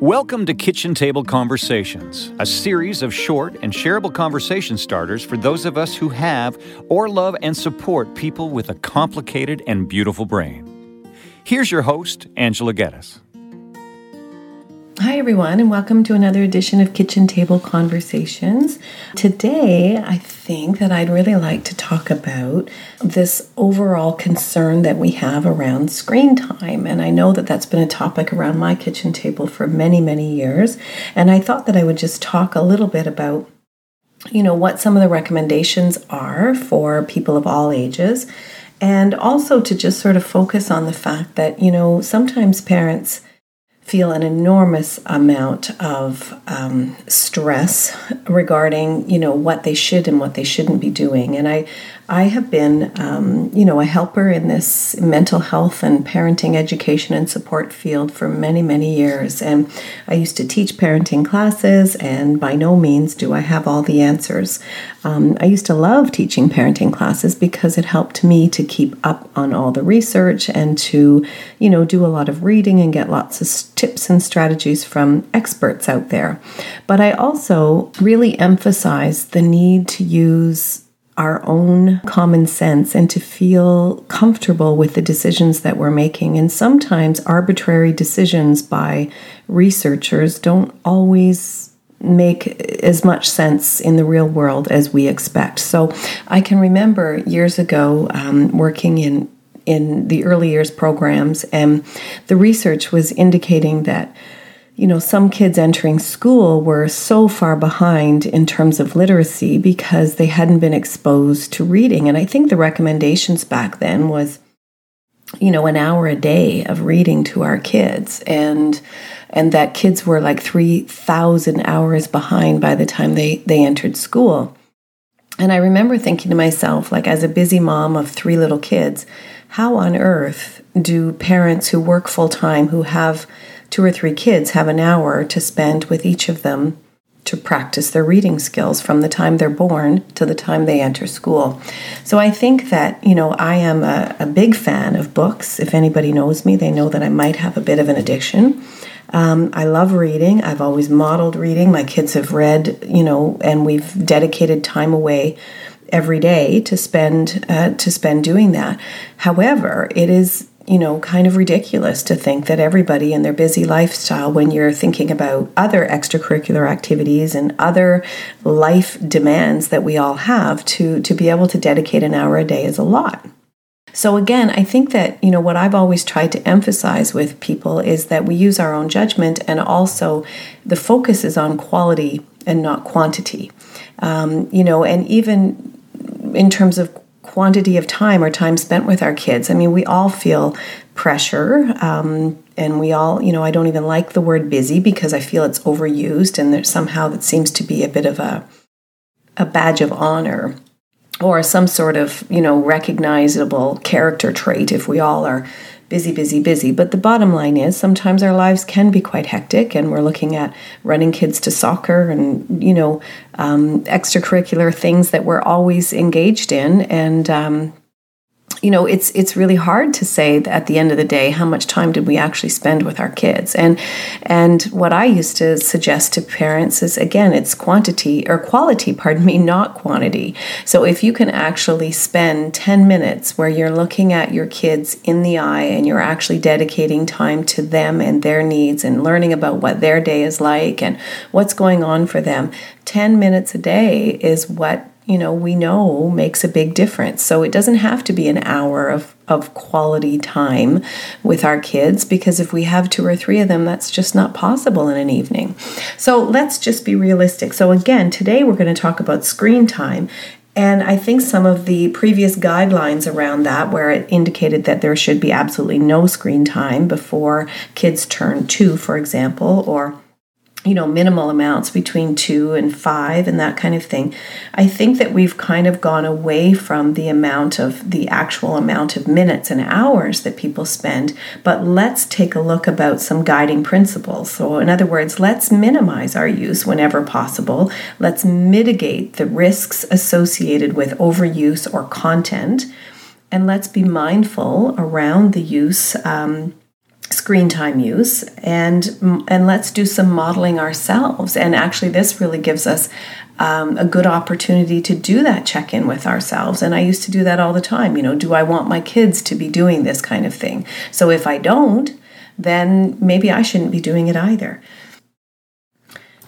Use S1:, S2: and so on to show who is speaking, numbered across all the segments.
S1: Welcome to Kitchen Table Conversations, a series of short and shareable conversation starters for those of us who have or love and support people with a complicated and beautiful brain. Here's your host, Angela Geddes.
S2: Hi, everyone, and welcome to another edition of Kitchen Table Conversations. Today, I think that I'd really like to talk about this overall concern that we have around screen time. And I know that that's been a topic around my kitchen table for many, many years. And I thought that I would just talk a little bit about you know what some of the recommendations are for people of all ages and also to just sort of focus on the fact that you know sometimes parents feel an enormous amount of um, stress regarding you know what they should and what they shouldn't be doing. And i I have been, um, you know, a helper in this mental health and parenting education and support field for many, many years. And I used to teach parenting classes, and by no means do I have all the answers. Um, I used to love teaching parenting classes because it helped me to keep up on all the research and to, you know, do a lot of reading and get lots of tips and strategies from experts out there. But I also really emphasize the need to use our own common sense and to feel comfortable with the decisions that we're making. And sometimes arbitrary decisions by researchers don't always make as much sense in the real world as we expect. So I can remember years ago um, working in in the early years programs, and the research was indicating that you know, some kids entering school were so far behind in terms of literacy because they hadn't been exposed to reading. And I think the recommendations back then was, you know, an hour a day of reading to our kids. And and that kids were like 3,000 hours behind by the time they, they entered school. And I remember thinking to myself, like, as a busy mom of three little kids, how on earth do parents who work full time, who have two or three kids have an hour to spend with each of them to practice their reading skills from the time they're born to the time they enter school. So I think that, you know, I am a, a big fan of books. If anybody knows me, they know that I might have a bit of an addiction. Um, I love reading. I've always modeled reading. My kids have read, you know, and we've dedicated time away every day to spend uh, to spend doing that. However, it is you know, kind of ridiculous to think that everybody in their busy lifestyle, when you're thinking about other extracurricular activities and other life demands that we all have, to, to be able to dedicate an hour a day is a lot. So again, I think that, you know, what I've always tried to emphasize with people is that we use our own judgment and also the focus is on quality and not quantity. Um, you know, and even in terms of quantity of time or time spent with our kids. I mean, we all feel pressure. Um, and we all, you know, I don't even like the word busy because I feel it's overused and there's somehow that seems to be a bit of a a badge of honor or some sort of, you know, recognizable character trait if we all are busy, busy, busy. But the bottom line is sometimes our lives can be quite hectic, and we're looking at running kids to soccer and, you know, um, extracurricular things that we're always engaged in. And, um, you know it's it's really hard to say at the end of the day how much time did we actually spend with our kids? And and what i used to suggest to parents is again it's quantity or quality pardon me not quantity. So if you can actually spend 10 minutes where you're looking at your kids in the eye and you're actually dedicating time to them and their needs and learning about what their day is like and what's going on for them 10 minutes a day is what you know, we know makes a big difference. So it doesn't have to be an hour of, of quality time with our kids because if we have two or three of them, that's just not possible in an evening. So let's just be realistic. So, again, today we're going to talk about screen time. And I think some of the previous guidelines around that, where it indicated that there should be absolutely no screen time before kids turn two, for example, or you know, minimal amounts between two and five and that kind of thing. I think that we've kind of gone away from the amount of the actual amount of minutes and hours that people spend, but let's take a look about some guiding principles. So, in other words, let's minimize our use whenever possible. Let's mitigate the risks associated with overuse or content, and let's be mindful around the use. Um, screen time use and and let's do some modeling ourselves. And actually this really gives us um, a good opportunity to do that check in with ourselves. And i used to do that all the time you know do i want my kids to be doing this kind of thing? So if i don't then maybe i shouldn't be doing it either.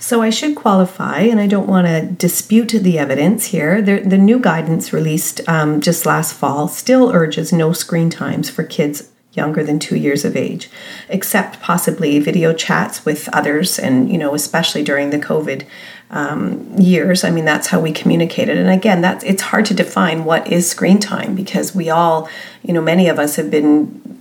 S2: So I should qualify, and I don't want to dispute the evidence here. The, the new guidance released um, just last fall still urges no screen times for kids younger than two years of age, except possibly video chats with others, and you know, especially during the COVID um, years. I mean, that's how we communicated. And again, that's it's hard to define what is screen time because we all, you know, many of us have been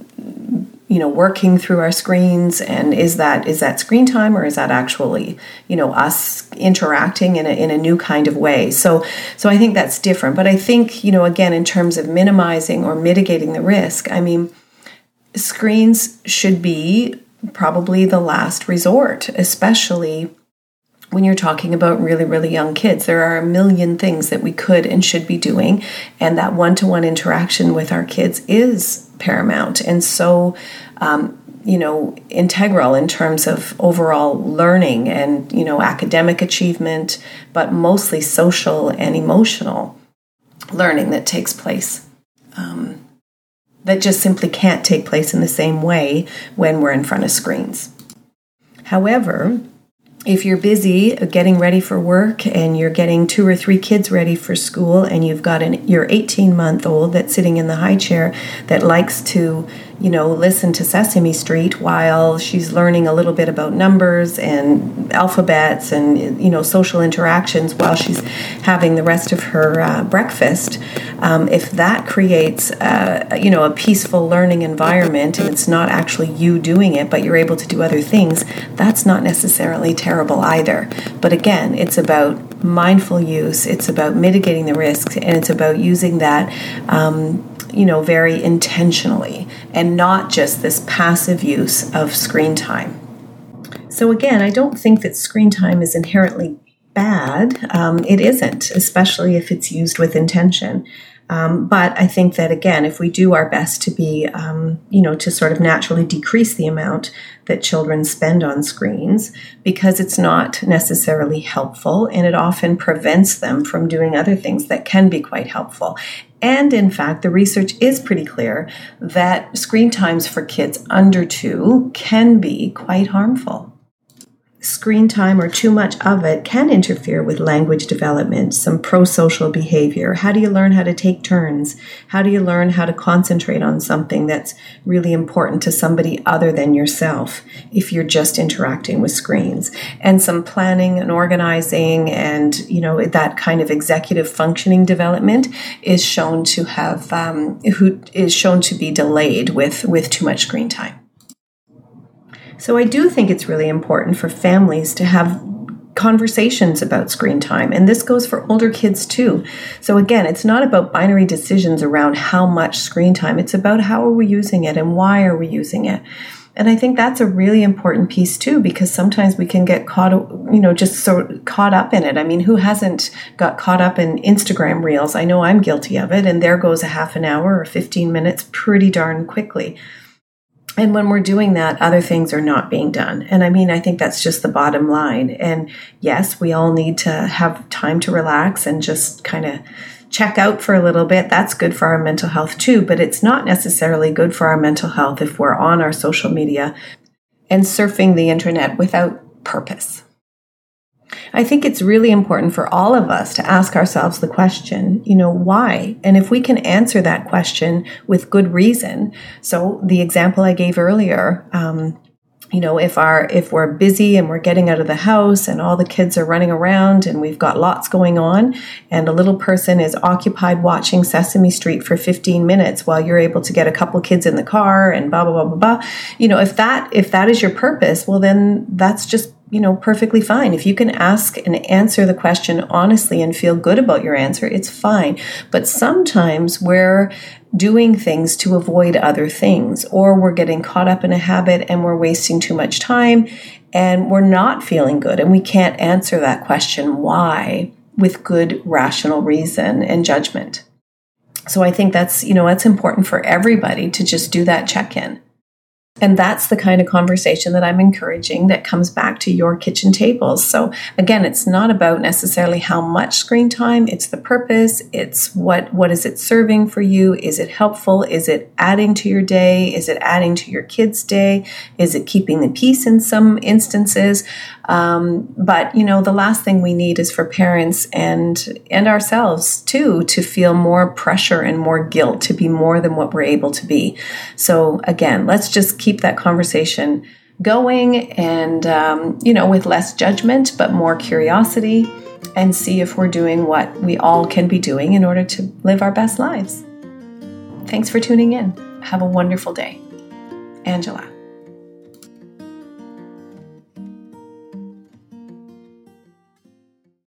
S2: you know working through our screens and is that is that screen time or is that actually you know us interacting in a, in a new kind of way so so i think that's different but i think you know again in terms of minimizing or mitigating the risk i mean screens should be probably the last resort, especially when you're talking about really, really young kids. There are a million things that we could and should be doing, and that one to one interaction with our kids is paramount. And so, um, you know, integral in terms of overall learning and, you know, academic achievement, but mostly social and emotional learning that takes place. Um, that just simply can't take place in the same way when we're in front of screens. However, if you're busy getting ready for work and you're getting two or three kids ready for school and you've got an your 18 month old that's sitting in the high chair that likes to you know, listen to Sesame Street while she's learning a little bit about numbers and alphabets and, you know, social interactions while she's having the rest of her uh, breakfast. Um, if that creates, uh, you know, a peaceful learning environment and it's not actually you doing it, but you're able to do other things, that's not necessarily terrible either. But again, it's about mindful use, it's about mitigating the risks, and it's about using that. Um, you know, very intentionally and not just this passive use of screen time. So, again, I don't think that screen time is inherently bad. Um, it isn't, especially if it's used with intention. Um, but I think that again, if we do our best to be, um, you know, to sort of naturally decrease the amount that children spend on screens because it's not necessarily helpful and it often prevents them from doing other things that can be quite helpful. And in fact, the research is pretty clear that screen times for kids under two can be quite harmful screen time or too much of it can interfere with language development, some pro social behavior. How do you learn how to take turns? How do you learn how to concentrate on something that's really important to somebody other than yourself if you're just interacting with screens? And some planning and organizing and, you know, that kind of executive functioning development is shown to have, um, who is shown to be delayed with, with too much screen time. So I do think it's really important for families to have conversations about screen time. And this goes for older kids too. So again, it's not about binary decisions around how much screen time. It's about how are we using it and why are we using it. And I think that's a really important piece too, because sometimes we can get caught, you know, just so caught up in it. I mean, who hasn't got caught up in Instagram reels? I know I'm guilty of it. And there goes a half an hour or 15 minutes pretty darn quickly. And when we're doing that, other things are not being done. And I mean, I think that's just the bottom line. And yes, we all need to have time to relax and just kind of check out for a little bit. That's good for our mental health too, but it's not necessarily good for our mental health if we're on our social media and surfing the internet without purpose. I think it's really important for all of us to ask ourselves the question, you know, why? And if we can answer that question with good reason. So the example I gave earlier, um, you know if our if we're busy and we're getting out of the house and all the kids are running around and we've got lots going on and a little person is occupied watching sesame street for 15 minutes while you're able to get a couple kids in the car and blah blah blah blah blah you know if that if that is your purpose well then that's just you know, perfectly fine. If you can ask and answer the question honestly and feel good about your answer, it's fine. But sometimes we're doing things to avoid other things, or we're getting caught up in a habit and we're wasting too much time and we're not feeling good and we can't answer that question why with good rational reason and judgment. So I think that's, you know, that's important for everybody to just do that check in. And that's the kind of conversation that I'm encouraging that comes back to your kitchen tables. So again, it's not about necessarily how much screen time, it's the purpose, it's what what is it serving for you? Is it helpful? Is it adding to your day? Is it adding to your kids' day? Is it keeping the peace in some instances? Um, but you know, the last thing we need is for parents and and ourselves too to feel more pressure and more guilt to be more than what we're able to be. So again, let's just keep that conversation going and um, you know with less judgment but more curiosity and see if we're doing what we all can be doing in order to live our best lives. Thanks for tuning in. Have a wonderful day. Angela.